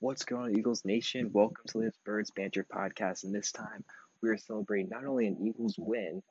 What's going on, Eagles Nation? Welcome to Liz Birds Banter Podcast. And this time, we are celebrating not only an Eagles win,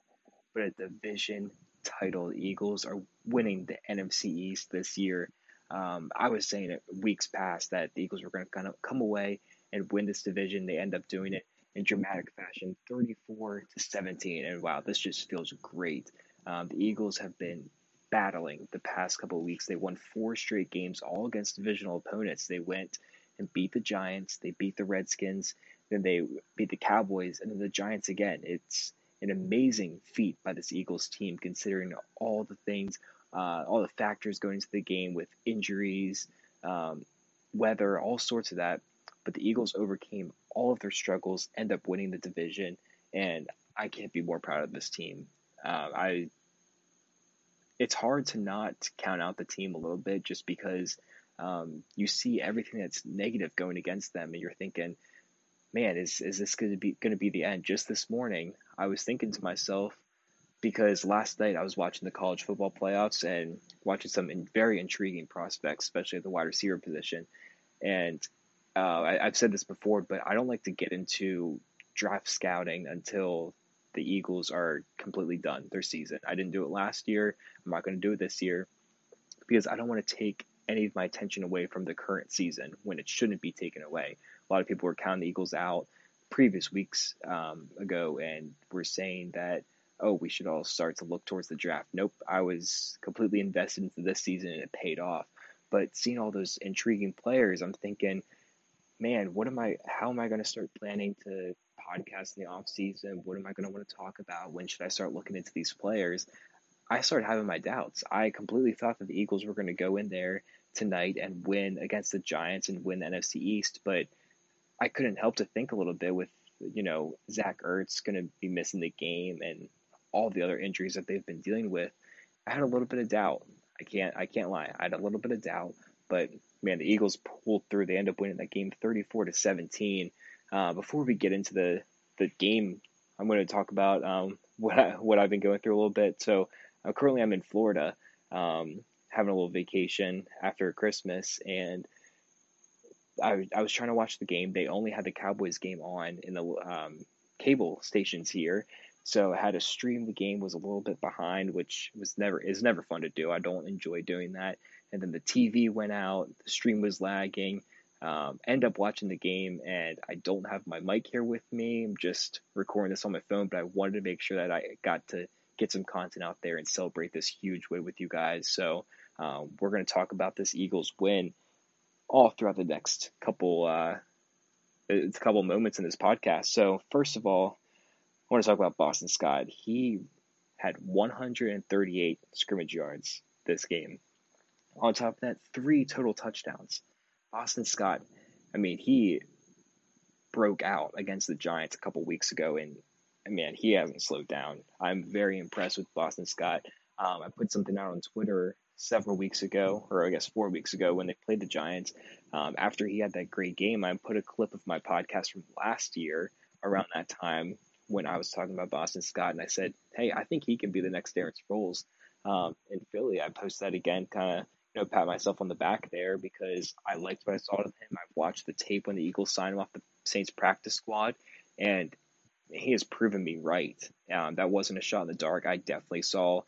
but a division title. The Eagles are winning the NFC East this year. Um, I was saying it weeks past that the Eagles were going to kind of come away and win this division. They end up doing it in dramatic fashion, 34 to 17. And wow, this just feels great. Um, the Eagles have been battling the past couple weeks. They won four straight games, all against divisional opponents. They went and beat the Giants. They beat the Redskins. Then they beat the Cowboys and then the Giants again. It's an amazing feat by this Eagles team, considering all the things, uh, all the factors going into the game with injuries, um, weather, all sorts of that. But the Eagles overcame all of their struggles, end up winning the division, and I can't be more proud of this team. Uh, I it's hard to not count out the team a little bit just because um, you see everything that's negative going against them, and you're thinking, man, is is this going to be going to be the end? Just this morning, I was thinking to myself because last night I was watching the college football playoffs and watching some in, very intriguing prospects, especially at the wide receiver position. And uh, I, I've said this before, but I don't like to get into draft scouting until the Eagles are completely done their season. I didn't do it last year. I'm not going to do it this year because I don't want to take any of my attention away from the current season when it shouldn't be taken away. A lot of people were counting the Eagles out previous weeks um, ago and were saying that, oh, we should all start to look towards the draft. Nope, I was completely invested into this season and it paid off. But seeing all those intriguing players, I'm thinking, man, what am I? How am I going to start planning to podcast in the off season? What am I going to want to talk about? When should I start looking into these players? I started having my doubts. I completely thought that the Eagles were going to go in there tonight and win against the Giants and win the NFC East, but I couldn't help to think a little bit with, you know, Zach Ertz going to be missing the game and all the other injuries that they've been dealing with. I had a little bit of doubt. I can't I can't lie. I had a little bit of doubt, but man, the Eagles pulled through. They end up winning that game 34 to 17. Uh, before we get into the the game, I'm going to talk about um, what I, what I've been going through a little bit. So uh, currently, I'm in Florida, um, having a little vacation after Christmas, and I, I was trying to watch the game. They only had the Cowboys game on in the um, cable stations here, so I had to stream the game. Was a little bit behind, which was never is never fun to do. I don't enjoy doing that. And then the TV went out. The stream was lagging. Um, end up watching the game, and I don't have my mic here with me. I'm just recording this on my phone, but I wanted to make sure that I got to get some content out there and celebrate this huge win with you guys. So um, we're going to talk about this Eagles win all throughout the next couple uh, it's a couple moments in this podcast. So first of all, I want to talk about Boston Scott. He had 138 scrimmage yards this game. On top of that, three total touchdowns. Boston Scott, I mean, he broke out against the Giants a couple weeks ago, and man, he hasn't slowed down. I'm very impressed with Boston Scott. Um, I put something out on Twitter several weeks ago, or I guess four weeks ago, when they played the Giants. Um, after he had that great game, I put a clip of my podcast from last year around that time when I was talking about Boston Scott, and I said, "Hey, I think he can be the next Darren Sproles um, in Philly." I posted that again, kind of you know pat myself on the back there because I liked what I saw of him. I've watched the tape when the Eagles signed him off the Saints practice squad, and he has proven me right. Um, that wasn't a shot in the dark. I definitely saw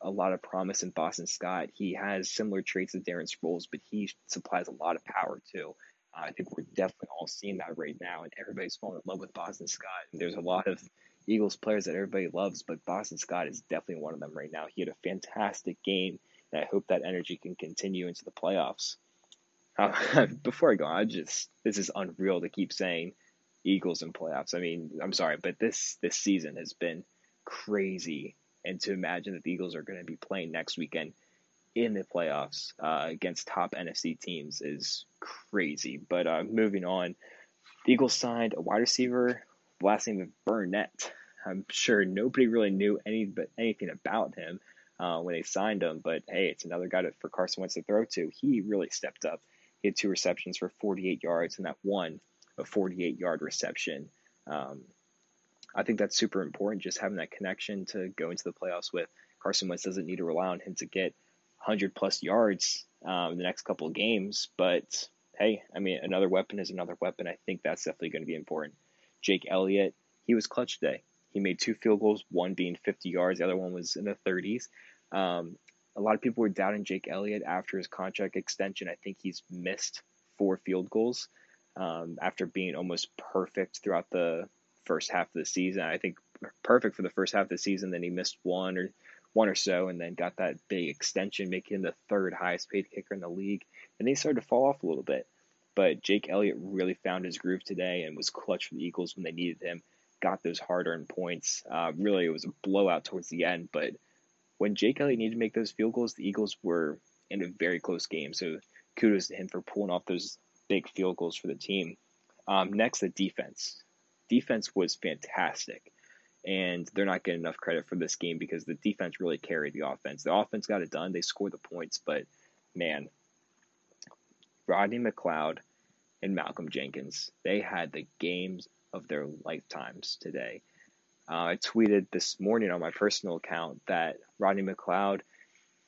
a lot of promise in Boston Scott. He has similar traits as Darren Sproles, but he supplies a lot of power too. Uh, I think we're definitely all seeing that right now, and everybody's falling in love with Boston Scott. And there's a lot of Eagles players that everybody loves, but Boston Scott is definitely one of them right now. He had a fantastic game, and I hope that energy can continue into the playoffs. Uh, before I go I just this is unreal to keep saying Eagles in playoffs. I mean, I'm sorry, but this this season has been crazy, and to imagine that the Eagles are going to be playing next weekend in the playoffs uh, against top NFC teams is crazy. But uh, moving on, the Eagles signed a wide receiver, last name of Burnett. I'm sure nobody really knew any but anything about him uh, when they signed him, but hey, it's another guy to, for Carson Wentz to throw to. He really stepped up. He had two receptions for 48 yards, and that one a 48 yard reception. Um, I think that's super important, just having that connection to go into the playoffs with. Carson Wentz doesn't need to rely on him to get 100 plus yards um, the next couple of games, but hey, I mean, another weapon is another weapon. I think that's definitely going to be important. Jake Elliott, he was clutch today. He made two field goals, one being 50 yards, the other one was in the 30s. Um, a lot of people were doubting Jake Elliott after his contract extension. I think he's missed four field goals um, after being almost perfect throughout the first half of the season. I think perfect for the first half of the season. Then he missed one or one or so, and then got that big extension, making him the third highest paid kicker in the league. And he started to fall off a little bit. But Jake Elliott really found his groove today and was clutch for the Eagles when they needed him. Got those hard earned points. Uh, really, it was a blowout towards the end. But when Jake Elliott needed to make those field goals, the Eagles were in a very close game. So kudos to him for pulling off those big field goals for the team. Um, next, the defense. Defense was fantastic and they're not getting enough credit for this game because the defense really carried the offense. The offense got it done. They scored the points, but man, Rodney McLeod and Malcolm Jenkins, they had the games of their lifetimes today. Uh, I tweeted this morning on my personal account that Rodney McLeod,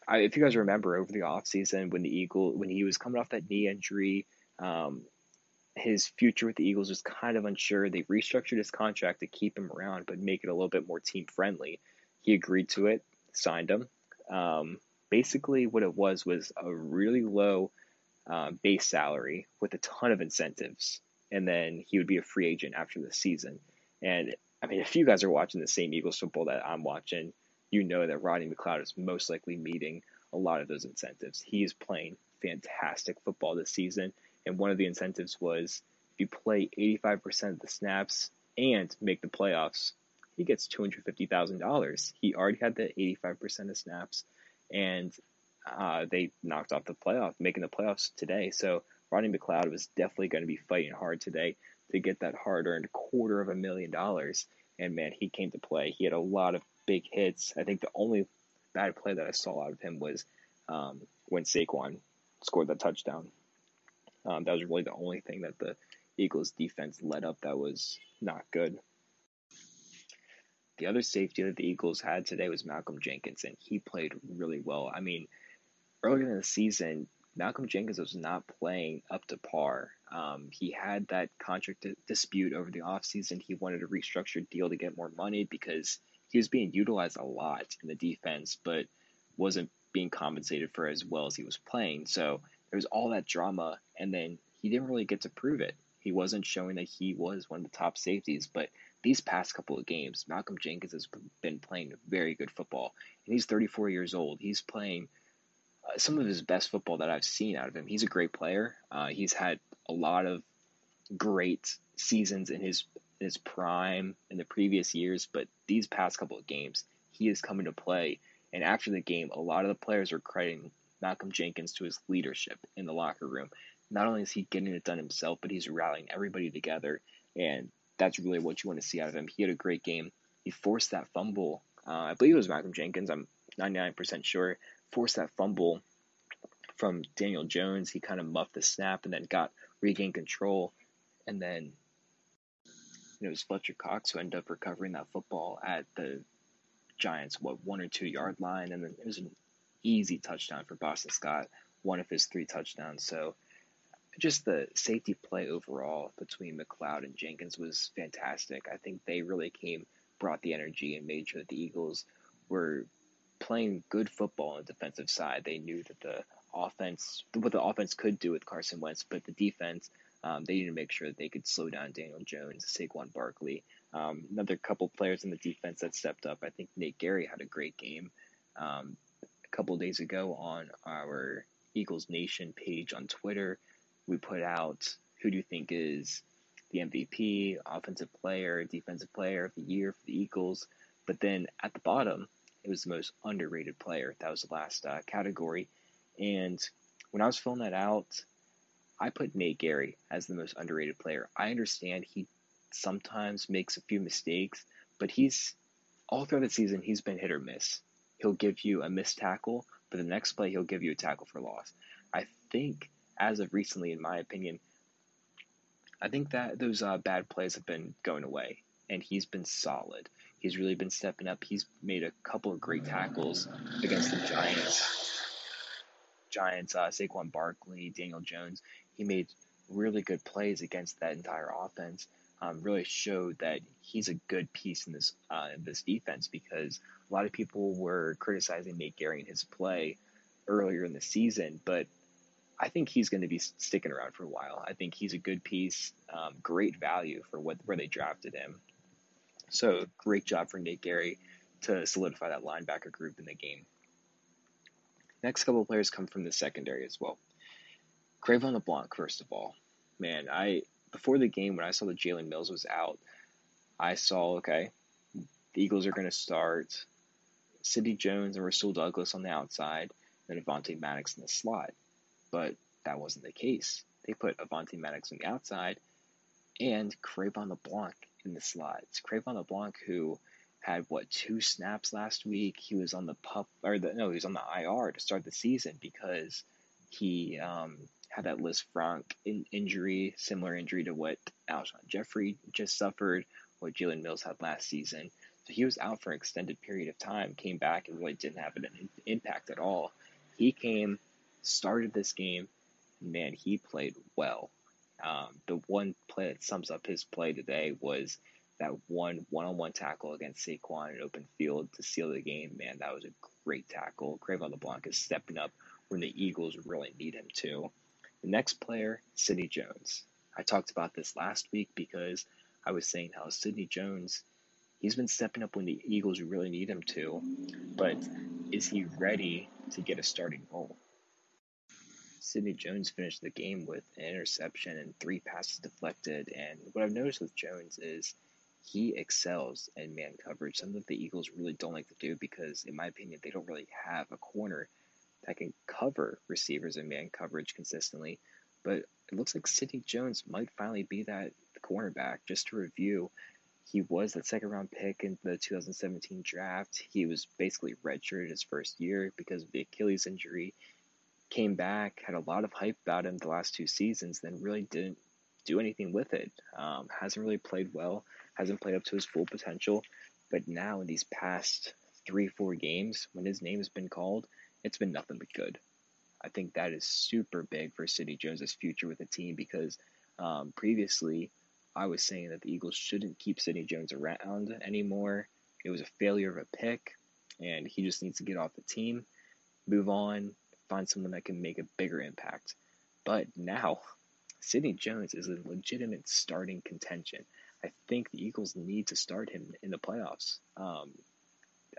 I, if you guys remember over the offseason when the Eagle, when he was coming off that knee injury, um, his future with the Eagles was kind of unsure. They restructured his contract to keep him around, but make it a little bit more team friendly. He agreed to it, signed him. Um, basically, what it was was a really low uh, base salary with a ton of incentives, and then he would be a free agent after the season. And I mean, if you guys are watching the same Eagles football that I'm watching, you know that Rodney McLeod is most likely meeting a lot of those incentives. He is playing fantastic football this season and one of the incentives was if you play 85% of the snaps and make the playoffs, he gets $250,000. He already had the 85% of snaps, and uh, they knocked off the playoff, making the playoffs today. So Rodney McLeod was definitely going to be fighting hard today to get that hard-earned quarter of a million dollars. And man, he came to play. He had a lot of big hits. I think the only bad play that I saw out of him was um, when Saquon scored that touchdown. Um, that was really the only thing that the Eagles defense led up that was not good. The other safety that the Eagles had today was Malcolm Jenkins, and he played really well. I mean, earlier in the season, Malcolm Jenkins was not playing up to par. Um, he had that contract dispute over the offseason. He wanted a restructured deal to get more money because he was being utilized a lot in the defense, but wasn't being compensated for as well as he was playing. So there was all that drama, and then he didn't really get to prove it. He wasn't showing that he was one of the top safeties, but these past couple of games, Malcolm Jenkins has been playing very good football, and he's 34 years old. He's playing uh, some of his best football that I've seen out of him. He's a great player. Uh, he's had a lot of great seasons in his in his prime in the previous years, but these past couple of games, he is coming to play. And after the game, a lot of the players were crediting Malcolm Jenkins to his leadership in the locker room. Not only is he getting it done himself, but he's rallying everybody together, and that's really what you want to see out of him. He had a great game. He forced that fumble. Uh, I believe it was Malcolm Jenkins. I'm 99% sure. Forced that fumble from Daniel Jones. He kind of muffed the snap and then got regained control, and then it was Fletcher Cox who ended up recovering that football at the Giants, what, one or two yard line, and then it was an easy touchdown for Boston Scott, one of his three touchdowns. So just the safety play overall between McLeod and Jenkins was fantastic. I think they really came, brought the energy, and made sure that the Eagles were playing good football on the defensive side. They knew that the offense, what the offense could do with Carson Wentz, but the defense, um, they needed to make sure that they could slow down Daniel Jones, Saquon Barkley. Um, another couple players in the defense that stepped up. I think Nate Gerry had a great game. Um, a couple days ago on our Eagles Nation page on Twitter, we put out who do you think is the MVP, offensive player, defensive player of the year for the Eagles. But then at the bottom, it was the most underrated player. That was the last uh, category. And when I was filling that out, I put Nate Gerry as the most underrated player. I understand he sometimes makes a few mistakes, but he's all throughout the season he's been hit or miss he'll give you a missed tackle, but the next play he'll give you a tackle for loss. I think, as of recently, in my opinion, I think that those uh, bad plays have been going away, and he's been solid. He's really been stepping up. He's made a couple of great tackles against the Giants. Giants, uh, Saquon Barkley, Daniel Jones, he made really good plays against that entire offense. Um, really showed that he's a good piece in this uh, in this defense because a lot of people were criticizing Nate Gerry and his play earlier in the season, but I think he's going to be sticking around for a while. I think he's a good piece, um, great value for what where they drafted him. So great job for Nate Gerry to solidify that linebacker group in the game. Next couple players come from the secondary as well. Cre'Von LeBlanc, first of all, man, I before the game when I saw that Jalen Mills was out, I saw okay, the Eagles are going to start Sidney Jones and Rasul Douglas on the outside, and Avonte Maddox in the slot, but that wasn't the case. They put Avonte Maddox on the outside and Cre'Von LeBlanc in the slot. It's LeBlanc who had what two snaps last week. He was on the pup or the, no, he was on the IR to start the season because he um, had that Lisfranc in, injury, similar injury to what Alshon Jeffery just suffered, what Jalen Mills had last season. So he was out for an extended period of time, came back and really didn't have an impact at all. He came, started this game, and man, he played well. Um, the one play that sums up his play today was that one one-on-one tackle against Saquon in open field to seal the game. Man, that was a great tackle. Cre'Von LeBlanc is stepping up when the Eagles really need him to. The next player, Sidney Jones. I talked about this last week because I was saying how Sidney Jones, he's been stepping up when the Eagles really need him to, but is he ready to get a starting role? Sidney Jones finished the game with an interception and three passes deflected. And what I've noticed with Jones is he excels in man coverage, something that the Eagles really don't like to do because, in my opinion, they don't really have a corner that can cover receivers in man coverage consistently. But it looks like Sidney Jones might finally be that cornerback. Just to review, he was the second round pick in the 2017 draft. He was basically redshirted his first year because of the Achilles injury came back, had a lot of hype about him the last two seasons, then really didn't do anything with it. Um, hasn't really played well, hasn't played up to his full potential. But now, in these past three, four games, when his name has been called, it's been nothing but good. I think that is super big for Sidney Jones' future with the team because um, previously I was saying that the Eagles shouldn't keep Sidney Jones around anymore. It was a failure of a pick, and he just needs to get off the team, move on, find someone that can make a bigger impact. But now, Sidney Jones is a legitimate starting contention. I think the Eagles need to start him in the playoffs. Um,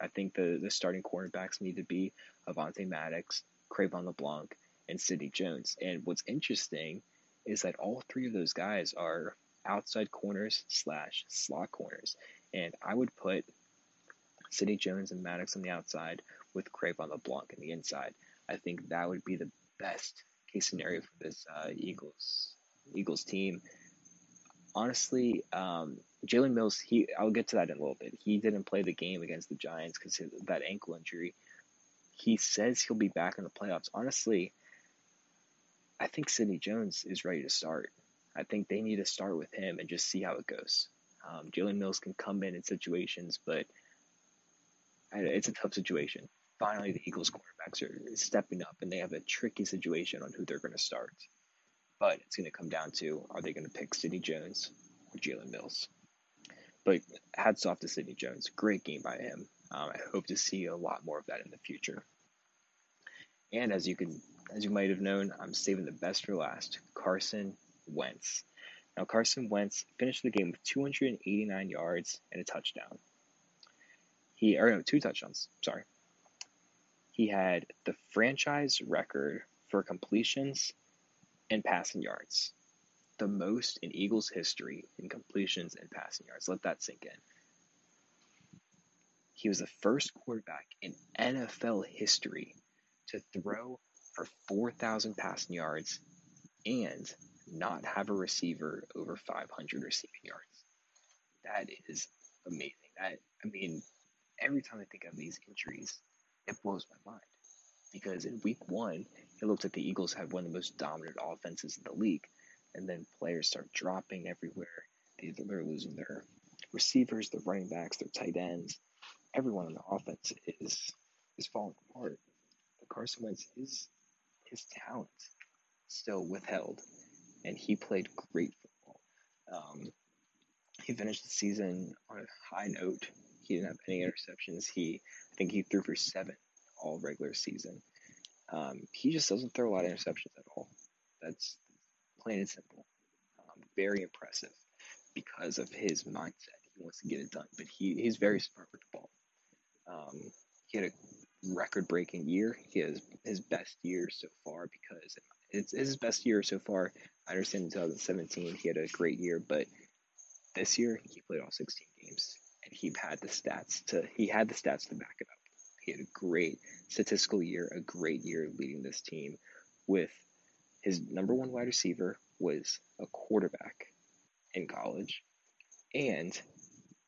I think the, the starting quarterbacks need to be Avonte Maddox, Cre'Von LeBlanc, and Sidney Jones. And what's interesting is that all three of those guys are outside corners slash slot corners. And I would put Sidney Jones and Maddox on the outside with Cre'Von LeBlanc on the inside. I think that would be the best case scenario for this uh, Eagles Eagles team. Honestly, um, Jalen Mills, he I'll get to that in a little bit. He didn't play the game against the Giants because of that ankle injury. He says he'll be back in the playoffs. Honestly, I think Sidney Jones is ready to start. I think they need to start with him and just see how it goes. Um, Jalen Mills can come in in situations, but it's a tough situation finally the Eagles quarterbacks are stepping up and they have a tricky situation on who they're going to start. But it's going to come down to are they going to pick Sidney Jones or Jalen Mills? But hats off to Sidney Jones. Great game by him. Um, I hope to see a lot more of that in the future. And as you can, as you might have known, I'm saving the best for last. Carson Wentz. Now Carson Wentz finished the game with 289 yards and a touchdown. He or no, two touchdowns. Sorry, he had the franchise record for completions and passing yards, the most in Eagles history in completions and passing yards. Let that sink in. He was the first quarterback in NFL history to throw for 4,000 passing yards and not have a receiver over 500 receiving yards. That is amazing. That I mean, every time I think of these injuries, it blows my mind because in week one, it looked like the Eagles had one of the most dominant offenses in the league. And then players start dropping everywhere. They're losing their receivers, their running backs, their tight ends. Everyone on the offense is is falling apart. But Carson Wentz is his talent still withheld, and he played great football. Um, he finished the season on a high note. He didn't have any interceptions. He, I think, he threw for seven all regular season. Um, he just doesn't throw a lot of interceptions at all. That's plain and simple. Um, very impressive because of his mindset. He wants to get it done, but he, he's very smart with the ball. Um, he had a record-breaking year. He has his best year so far because it's, it's his best year so far. I understand in 2017 he had a great year, but this year he played all 16 games and he had the stats to he had the stats to back it up. He had a great statistical year, a great year leading this team with his number one wide receiver was a quarterback in college and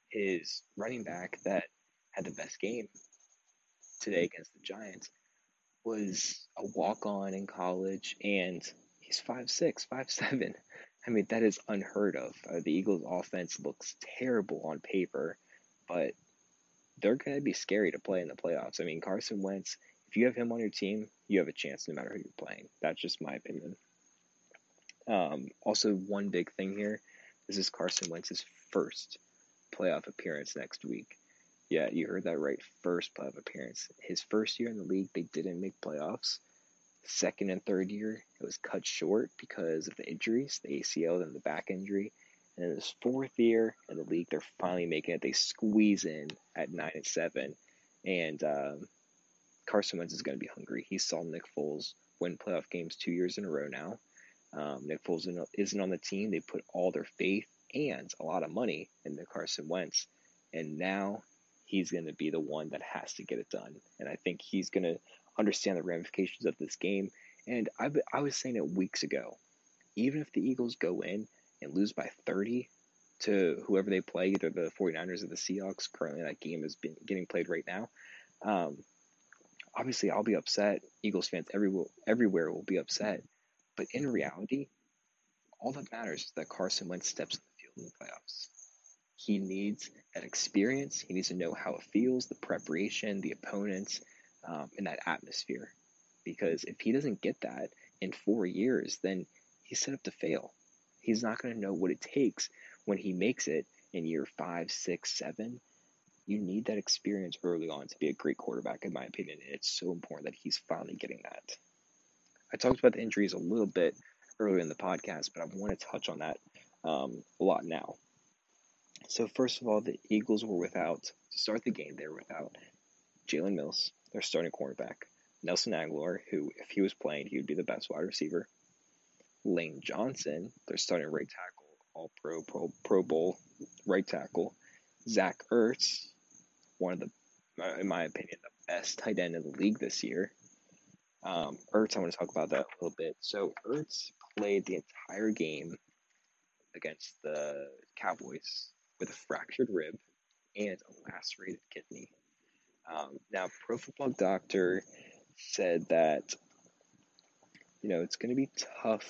his running back that had the best game today against the Giants was a walk on in college and he's five six, five seven. I mean, that is unheard of. Uh, the Eagles' offense looks terrible on paper, but they're going to be scary to play in the playoffs. I mean, Carson Wentz, if you have him on your team, you have a chance no matter who you're playing. That's just my opinion. Um, also, one big thing here this is Carson Wentz's first playoff appearance next week. Yeah, you heard that right. First playoff appearance. His first year in the league, they didn't make playoffs. Second and third year, it was cut short because of the injuries, the ACL and the back injury. In his fourth year in the league, they're finally making it. They squeeze in at nine and seven, and um, Carson Wentz is going to be hungry. He saw Nick Foles win playoff games two years in a row now. Um, Nick Foles isn't on the team. They put all their faith and a lot of money into Carson Wentz, and now he's going to be the one that has to get it done. And I think he's going to understand the ramifications of this game. And I, I was saying it weeks ago. Even if the Eagles go in and lose by 30 to whoever they play, either the 49ers or the Seahawks, currently that game is been getting played right now. Um, obviously, I'll be upset. Eagles fans everywhere, everywhere will be upset. But in reality, all that matters is that Carson Wentz steps on the field in the playoffs. He needs that experience. He needs to know how it feels, the preparation, the opponents, um, and that atmosphere. Because if he doesn't get that in four years, then he's set up to fail. He's not going to know what it takes when he makes it in year five, six, seven. You need that experience early on to be a great quarterback, in my opinion. And it's so important that he's finally getting that. I talked about the injuries a little bit earlier in the podcast, but I want to touch on that um, a lot now. So first of all, the Eagles were without to start the game. They were without Jalen Mills, their starting cornerback, Nelson Agholor, who if he was playing, he would be the best wide receiver. Lane Johnson, their starting right tackle, All Pro, Pro, Pro Bowl right tackle. Zach Ertz, one of the, in my opinion, the best tight end in the league this year. Um, Ertz, I want to talk about that a little bit. So Ertz played the entire game against the Cowboys with a fractured rib and a lacerated kidney. Um, now, Pro Football Doctor said that you know it's going to be tough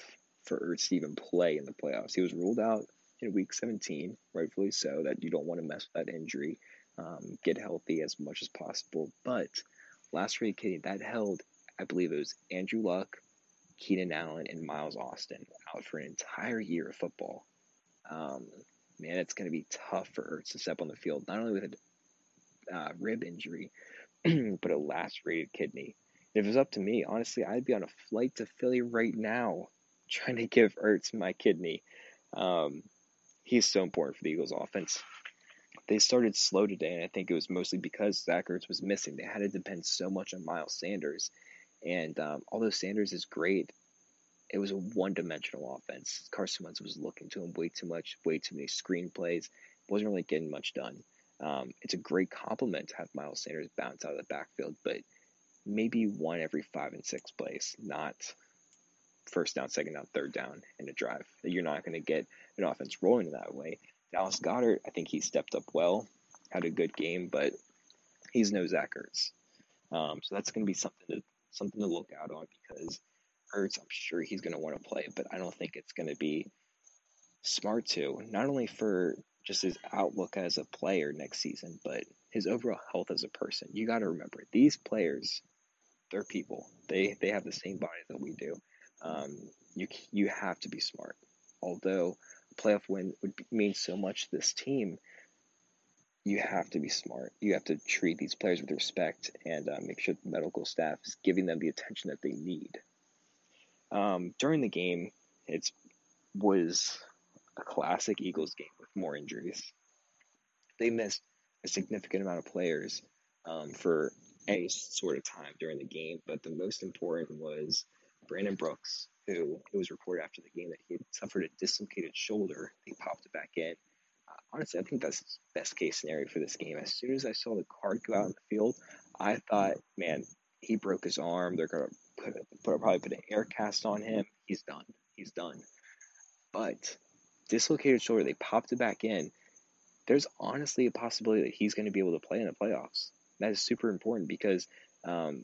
for Ertz to even play in the playoffs. He was ruled out in Week 17, rightfully so. That you don't want to mess with that injury. Um, get healthy as much as possible. But lacerated kidney that held, I believe it was Andrew Luck, Keenan Allen, and Miles Austin out for an entire year of football. Um, man, it's going to be tough for Ertz to step on the field, not only with a uh, rib injury, but a lacerated kidney. If it was up to me, honestly, I'd be on a flight to Philly right now trying to give Ertz my kidney. Um, he's so important for the Eagles offense. They started slow today, and I think it was mostly because Zach Ertz was missing. They had to depend so much on Miles Sanders. And um, although Sanders is great, it was a one-dimensional offense. Carson Wentz was looking to him way too much, way too many screenplays. wasn't really getting much done. Um, it's a great compliment to have Miles Sanders bounce out of the backfield, but maybe one every five and six plays, not first down, second down, third down in a drive. You're not going to get an offense rolling that way. Dallas Goedert, I think he stepped up well, had a good game, but he's no Zach Ertz. Um, so that's going to be something to something to look out on because Ertz, I'm sure he's going to want to play, but I don't think it's going to be smart to, not only for just his outlook as a player next season, but his overall health as a person. You got to remember, these players they're people. They they have the same body that we do. Um, you you have to be smart. Although a playoff win would mean so much to this team, you have to be smart. You have to treat these players with respect and uh, make sure the medical staff is giving them the attention that they need. Um, during the game, it was a classic Eagles game with more injuries. They missed a significant amount of players um, for any sort of time during the game, but the most important was Brandon Brooks, who it was reported after the game that he had suffered a dislocated shoulder. He popped it back in. Uh, honestly, I think that's best case scenario for this game. As soon as I saw the card go out in the field, I thought, man, he broke his arm. They're gonna put, put probably put an air cast on him. He's done. He's done. But dislocated shoulder, they popped it back in. There's honestly a possibility that he's going to be able to play in the playoffs. That is super important because um,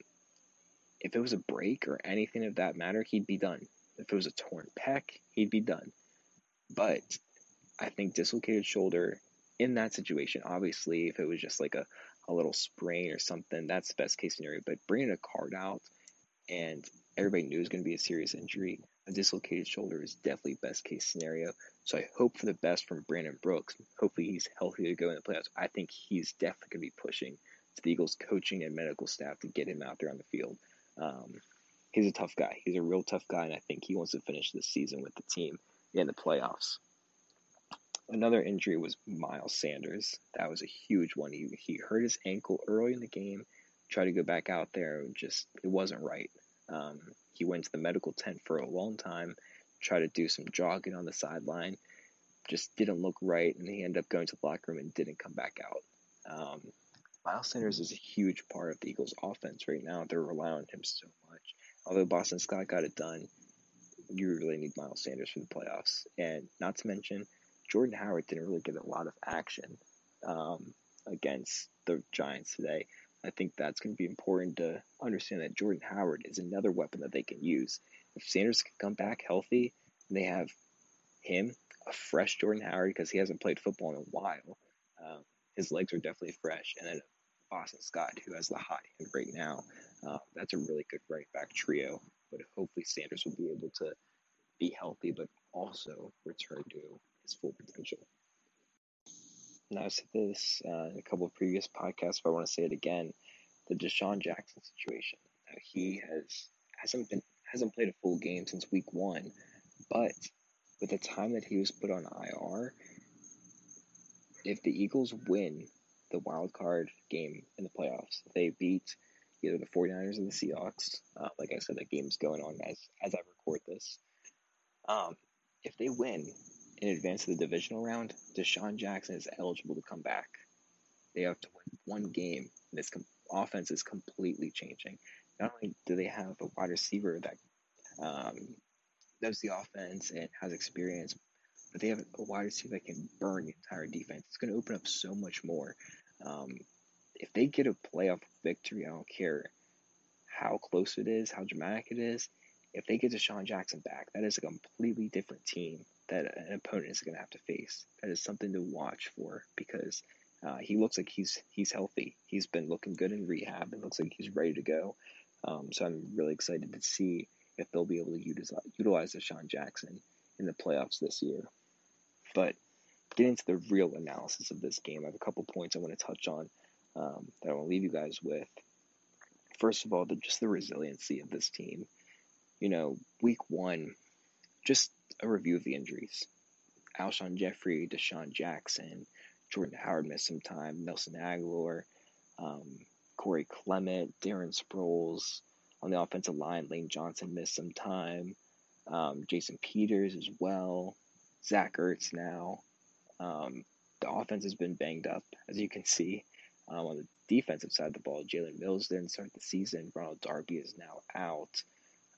if it was a break or anything of that matter, he'd be done. If it was a torn pec, he'd be done. But I think dislocated shoulder in that situation, obviously, if it was just like a, a little sprain or something, that's the best case scenario. But bringing a card out and everybody knew it was going to be a serious injury, a dislocated shoulder is definitely best case scenario. So I hope for the best from Brandon Brooks. Hopefully he's healthy to go in the playoffs. I think he's definitely going to be pushing to the Eagles coaching and medical staff to get him out there on the field. Um, he's a tough guy. He's a real tough guy, and I think he wants to finish this season with the team in the playoffs. Another injury was Miles Sanders. That was a huge one. He, he hurt his ankle early in the game, tried to go back out there, just it wasn't right. Um, he went to the medical tent for a long time, tried to do some jogging on the sideline, just didn't look right, and he ended up going to the locker room and didn't come back out. Um, Miles Sanders is a huge part of the Eagles' offense right now. They're relying on him so much. Although Boston Scott got it done, you really need Miles Sanders for the playoffs. And not to mention, Jordan Howard didn't really get a lot of action um, against the Giants today. I think that's going to be important to understand that Jordan Howard is another weapon that they can use. If Sanders can come back healthy, and they have him, a fresh Jordan Howard, because he hasn't played football in a while. Uh, his legs are definitely fresh, and then Boston Scott, who has the hot hand right now. Uh, that's a really good right back trio. But hopefully Sanders will be able to be healthy, but also return to his full potential. Now, I said this uh, in a couple of previous podcasts, but I want to say it again. The DeSean Jackson situation. Now, he has hasn't been hasn't played a full game since week one, but with the time that he was put on IR, if the Eagles win the wild card game in the playoffs, they beat either the 49ers or the Seahawks, uh, like I said, that game's going on as as I record this. Um, if they win, in advance of the divisional round, DeSean Jackson is eligible to come back. They have to win one game, and this com- offense is completely changing. Not only do they have a wide receiver that um, knows the offense and has experience, but they have a wide receiver that can burn the entire defense. It's going to open up so much more. Um, if they get a playoff victory, I don't care how close it is, how dramatic it is. If they get DeSean Jackson back, that is a completely different team that an opponent is going to have to face. That is something to watch for because uh, he looks like he's he's healthy. He's been looking good in rehab and looks like he's ready to go. Um, so I'm really excited to see if they'll be able to utilize utilize DeSean Jackson in the playoffs this year. But getting to the real analysis of this game, I have a couple points I want to touch on um, that I want to leave you guys with. First of all, the, just the resiliency of this team. You know, week one, just a review of the injuries. Alshon Jeffery, DeSean Jackson, Jordan Howard missed some time, Nelson Agholor, um, Corey Clement, Darren Sproles. On the offensive line, Lane Johnson missed some time. Um, Jason Peters as well. Zach Ertz now. Um, the offense has been banged up, as you can see. Um, on the defensive side of the ball, Jalen Mills didn't start the season. Ronald Darby is now out.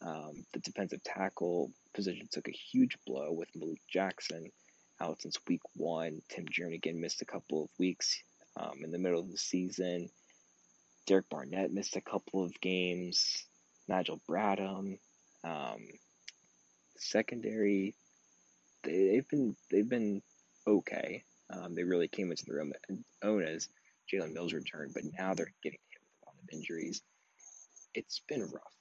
Um, the defensive tackle position took a huge blow with Malik Jackson out since week one. Tim Jernigan missed a couple of weeks um, in the middle of the season. Derek Barnett missed a couple of games. Nigel Bradham. Um, secondary, they, have been they've been okay. Um, they really came into their own as Jalen Mills returned, but now they're getting hit with a lot of injuries it's been rough.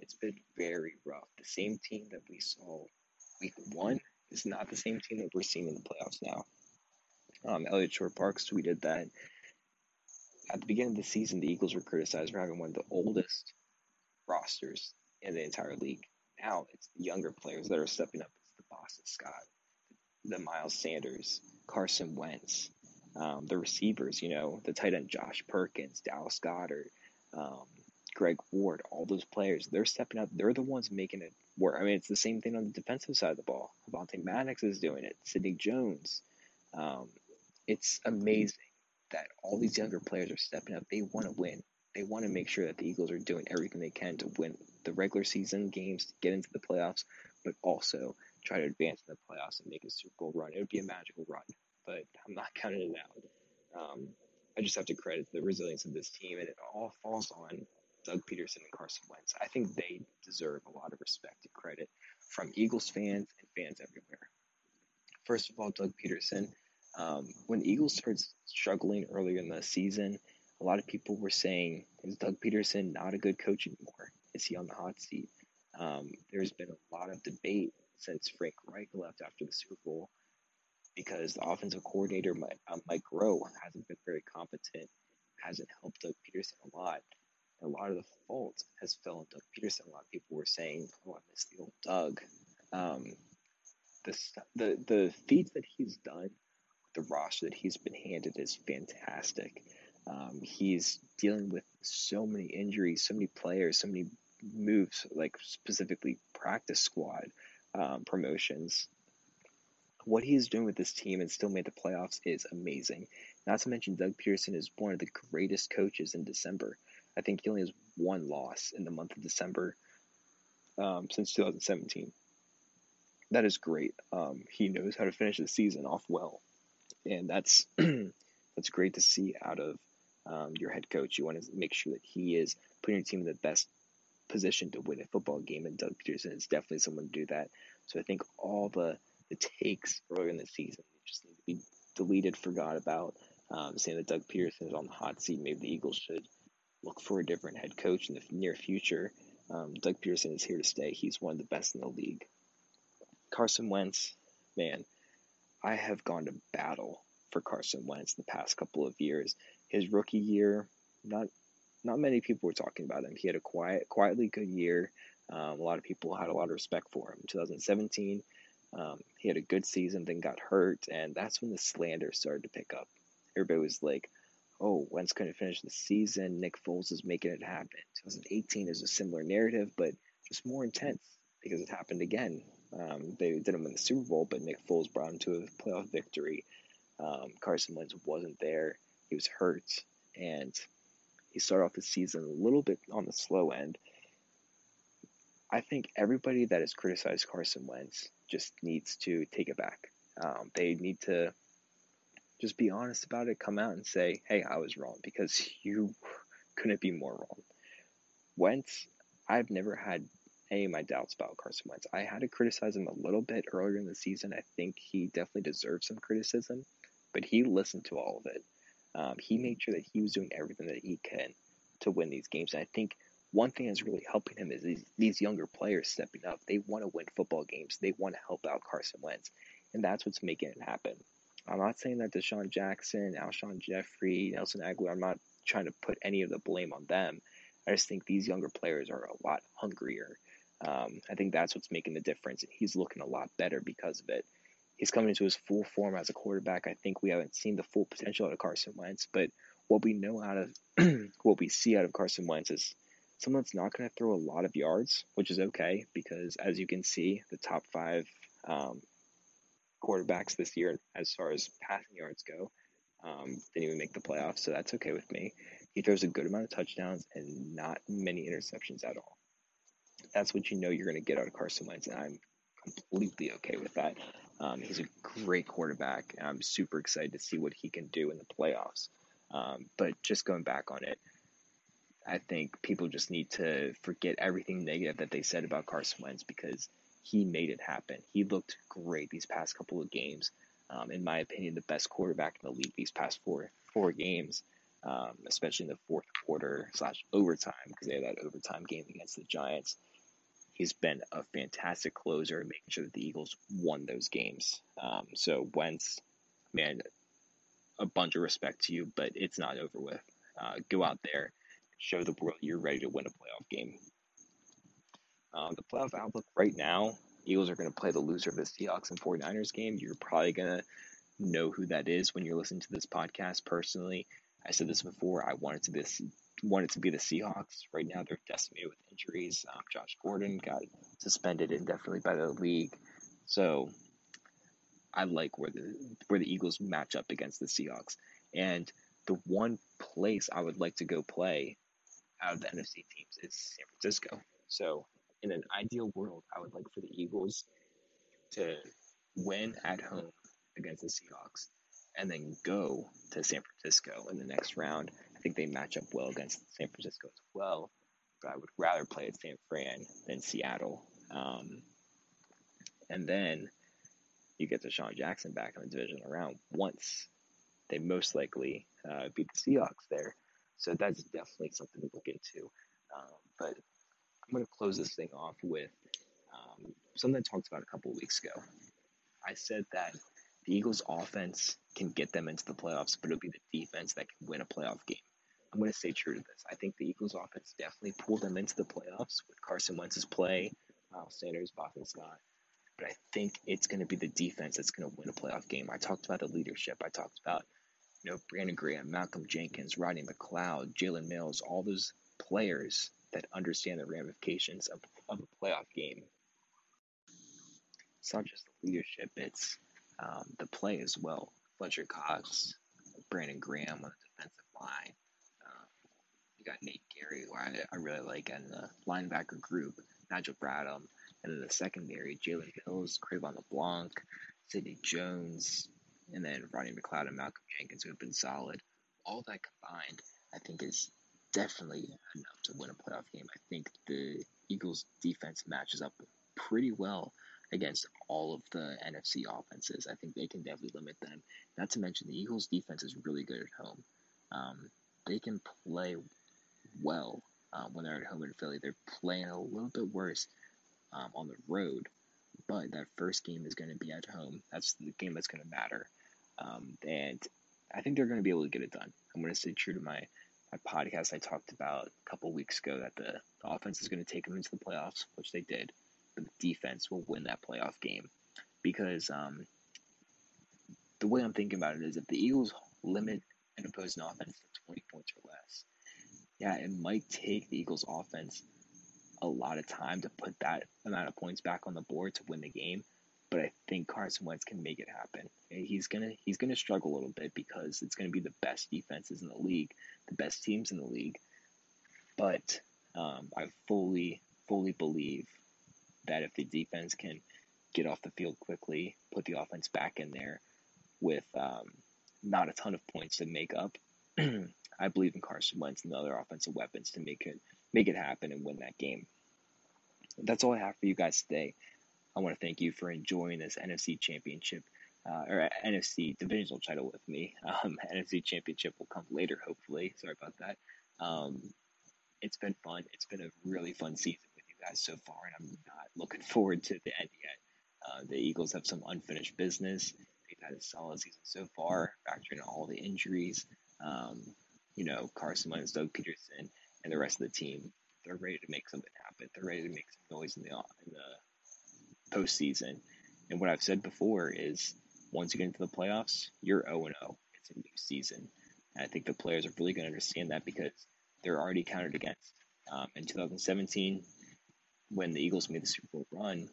It's been very rough. The same team that we saw week one is not the same team that we're seeing in the playoffs now. Um, Eliot Shorr-Parks tweeted that at the beginning of the season, the Eagles were criticized for having one of the oldest rosters in the entire league. Now it's the younger players that are stepping up. Boston Scott, the Miles Sanders, Carson Wentz, um, the receivers, you know, the tight end Josh Perkins, Dallas Goedert, um, Greg Ward, all those players, they're stepping up. They're the ones making it work. I mean, it's the same thing on the defensive side of the ball. Avonte Maddox is doing it. Sidney Jones. Um, it's amazing that all these younger players are stepping up. They want to win. They want to make sure that the Eagles are doing everything they can to win the regular season games, to get into the playoffs, but also try to advance in the playoffs and make a Super Bowl run. It would be a magical run, but I'm not counting it out. Um, I just have to credit the resilience of this team, and it all falls on Doug Pederson and Carson Wentz. I think they deserve a lot of respect and credit from Eagles fans and fans everywhere. First of all, Doug Pederson. Um, when Eagles started struggling earlier in the season, a lot of people were saying, "Is Doug Pederson not a good coach anymore? Is he on the hot seat?" Um, there's been a lot of debate since Frank Reich left after the Super Bowl because the offensive coordinator Mike, uh, Mike Groh hasn't been very competent, hasn't helped Doug Pederson a lot a lot of the fault has fell on Doug Pederson. A lot of people were saying, "Oh, I miss the old Doug." Um, the the the feats that he's done, the roster that he's been handed is fantastic. Um, he's dealing with so many injuries, so many players, so many moves, like specifically practice squad um, promotions. What he is doing with this team and still made the playoffs is amazing. Not to mention, Doug Pederson is one of the greatest coaches in December. I think he only has one loss in the month of December um, since 2017. That is great. Um, he knows how to finish the season off well, and that's that's great to see out of um, your head coach. You want to make sure that he is putting your team in the best position to win a football game, and Doug Pederson is definitely someone to do that. So I think all the the takes earlier in the season just need to be deleted, forgot about. Um, saying that Doug Pederson is on the hot seat, maybe the Eagles should look for a different head coach in the near future. Um, Doug Pederson is here to stay. He's one of the best in the league. Carson Wentz, man, I have gone to battle for Carson Wentz the past couple of years. His rookie year, not not many people were talking about him. He had a quiet, quietly good year. Um, a lot of people had a lot of respect for him. 2017, um, he had a good season, then got hurt, and that's when the slander started to pick up. Everybody was like, oh, Wentz to finish the season? Nick Foles is making it happen. 2018 is a similar narrative, but just more intense because it happened again. Um, they didn't win the Super Bowl, but Nick Foles brought him to a playoff victory. Um, Carson Wentz wasn't there. He was hurt, and he started off the season a little bit on the slow end. I think everybody that has criticized Carson Wentz just needs to take it back. Um, they need to just be honest about it. Come out and say, hey, I was wrong because you couldn't be more wrong. Wentz, I've never had any of my doubts about Carson Wentz. I had to criticize him a little bit earlier in the season. I think he definitely deserved some criticism, but he listened to all of it. Um, he made sure that he was doing everything that he can to win these games. And I think one thing that's really helping him is these, these younger players stepping up. They want to win football games. They want to help out Carson Wentz, and that's what's making it happen. I'm not saying that DeSean Jackson, Alshon Jeffery, Nelson Agholor, I'm not trying to put any of the blame on them. I just think these younger players are a lot hungrier. Um, I think that's what's making the difference. He's looking a lot better because of it. He's coming into his full form as a quarterback. I think we haven't seen the full potential out of Carson Wentz, but what we know out of what we see out of Carson Wentz is someone that's not going to throw a lot of yards, which is okay because as you can see, the top five um, quarterbacks this year as far as passing yards go. Um, didn't even make the playoffs, so that's okay with me. He throws a good amount of touchdowns and not many interceptions at all. That's what you know you're going to get out of Carson Wentz, and I'm completely okay with that. Um, he's a great quarterback, I'm super excited to see what he can do in the playoffs. Um, but just going back on it, I think people just need to forget everything negative that they said about Carson Wentz because he made it happen. He looked great these past couple of games. Um, in my opinion, the best quarterback in the league these past four four games. um, especially in the fourth quarter slash overtime because they had that overtime game against the Giants. He's been a fantastic closer, making sure that the Eagles won those games. Um, so Wentz, man, a bunch of respect to you, but it's not over with. Uh, go out there, show the world you're ready to win a playoff game. Um, the playoff outlook right now, Eagles are going to play the loser of the Seahawks and 49ers game. You're probably going to know who that is when you're listening to this podcast. Personally, I said this before. I wanted to be wanted to be the Seahawks. Right now, they're decimated with injuries. Um, Josh Gordon got suspended indefinitely by the league, so I like where the where the Eagles match up against the Seahawks. And the one place I would like to go play out of the NFC teams is San Francisco. So in an ideal world, I would like for the Eagles to win at home against the Seahawks and then go to San Francisco in the next round. I think they match up well against San Francisco as well, but I would rather play at San Fran than Seattle. Um, and then you get DeSean Jackson back in the division around once they most likely uh, beat the Seahawks there. So that's definitely something to look into. Um, but I'm going to close this thing off with um, something I talked about a couple of weeks ago. I said that the Eagles' offense can get them into the playoffs, but it'll be the defense that can win a playoff game. I'm going to stay true to this. I think the Eagles' offense definitely pulled them into the playoffs with Carson Wentz's play, Miles Sanders, Boston Scott. But I think it's going to be the defense that's going to win a playoff game. I talked about the leadership. I talked about, you know, Brandon Graham, Malcolm Jenkins, Rodney McLeod, Jalen Mills, all those players that understand the ramifications of, of a playoff game. It's not just the leadership, it's um, the play as well. Fletcher Cox, Brandon Graham on the defensive line. Got Nate Gerry, who I, I really like, and the linebacker group, Nigel Bradham. And then the secondary, Jalen Mills, Cre'Von LeBlanc, Sidney Jones, and then Rodney McLeod and Malcolm Jenkins, who have been solid. All that combined, I think, is definitely enough to win a playoff game. I think the Eagles' defense matches up pretty well against all of the NFC offenses. I think they can definitely limit them. Not to mention the Eagles' defense is really good at home. Um, they can play well um, when they're at home in Philly. They're playing a little bit worse um, on the road, but that first game is going to be at home. That's the game that's going to matter. Um, and I think they're going to be able to get it done. I'm going to stay true to my, my podcast I talked about a couple weeks ago that the, the offense is going to take them into the playoffs, which they did the defense will win that playoff game. Because um, the way I'm thinking about it is if the Eagles limit an opposing offense to 20 points or less, yeah, it might take the Eagles offense a lot of time to put that amount of points back on the board to win the game. But I think Carson Wentz can make it happen. He's gonna he's gonna struggle a little bit because it's gonna be the best defenses in the league, the best teams in the league. But um, I fully fully believe that if the defense can get off the field quickly, put the offense back in there with um, not a ton of points to make up, I believe in Carson Wentz and the other offensive weapons to make it make it happen and win that game. That's all I have for you guys today. I want to thank you for enjoying this NFC Championship uh, or NFC Divisional title with me. Um, NFC Championship will come later, hopefully. Sorry about that. Um, it's been fun. It's been a really fun season with you guys so far, and I'm not looking forward to the end yet. Uh, the Eagles have some unfinished business. They've had a solid season so far, factoring in all the injuries. Um, you know, Carson Wentz, Doug Pederson, and the rest of the team. They're ready to make something happen. They're ready to make some noise in the in the postseason. And what I've said before is, once you get into the playoffs, you're 0 0. It's a new season. And I think the players are really going to understand that because they're already counted against. Um, in 2017, when the Eagles made the Super Bowl run,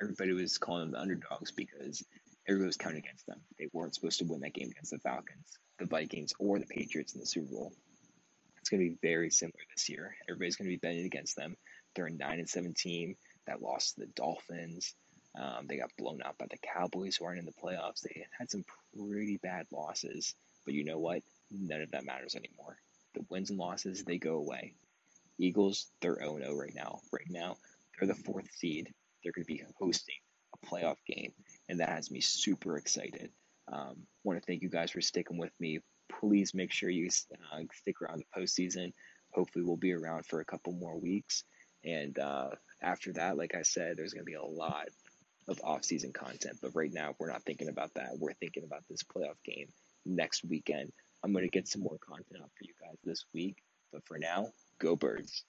everybody was calling them the underdogs because everybody was counting against them. They weren't supposed to win that game against the Falcons, the Vikings, or the Patriots in the Super Bowl. It's going to be very similar this year. Everybody's going to be betting against them. They're a nine and seven team that lost to the Dolphins. Um, they got blown out by the Cowboys, who aren't in the playoffs. They had some pretty bad losses, but you know what? None of that matters anymore. The wins and losses they go away. Eagles, they're 0 0 right now. Right now, they're the fourth seed. They're going to be hosting a playoff game, and that has me super excited. Um, want to thank you guys for sticking with me please make sure you uh, stick around the postseason. Hopefully, we'll be around for a couple more weeks. And uh, after that, like I said, there's going to be a lot of off-season content. But right now, we're not thinking about that. We're thinking about this playoff game next weekend. I'm going to get some more content out for you guys this week. But for now, go Birds.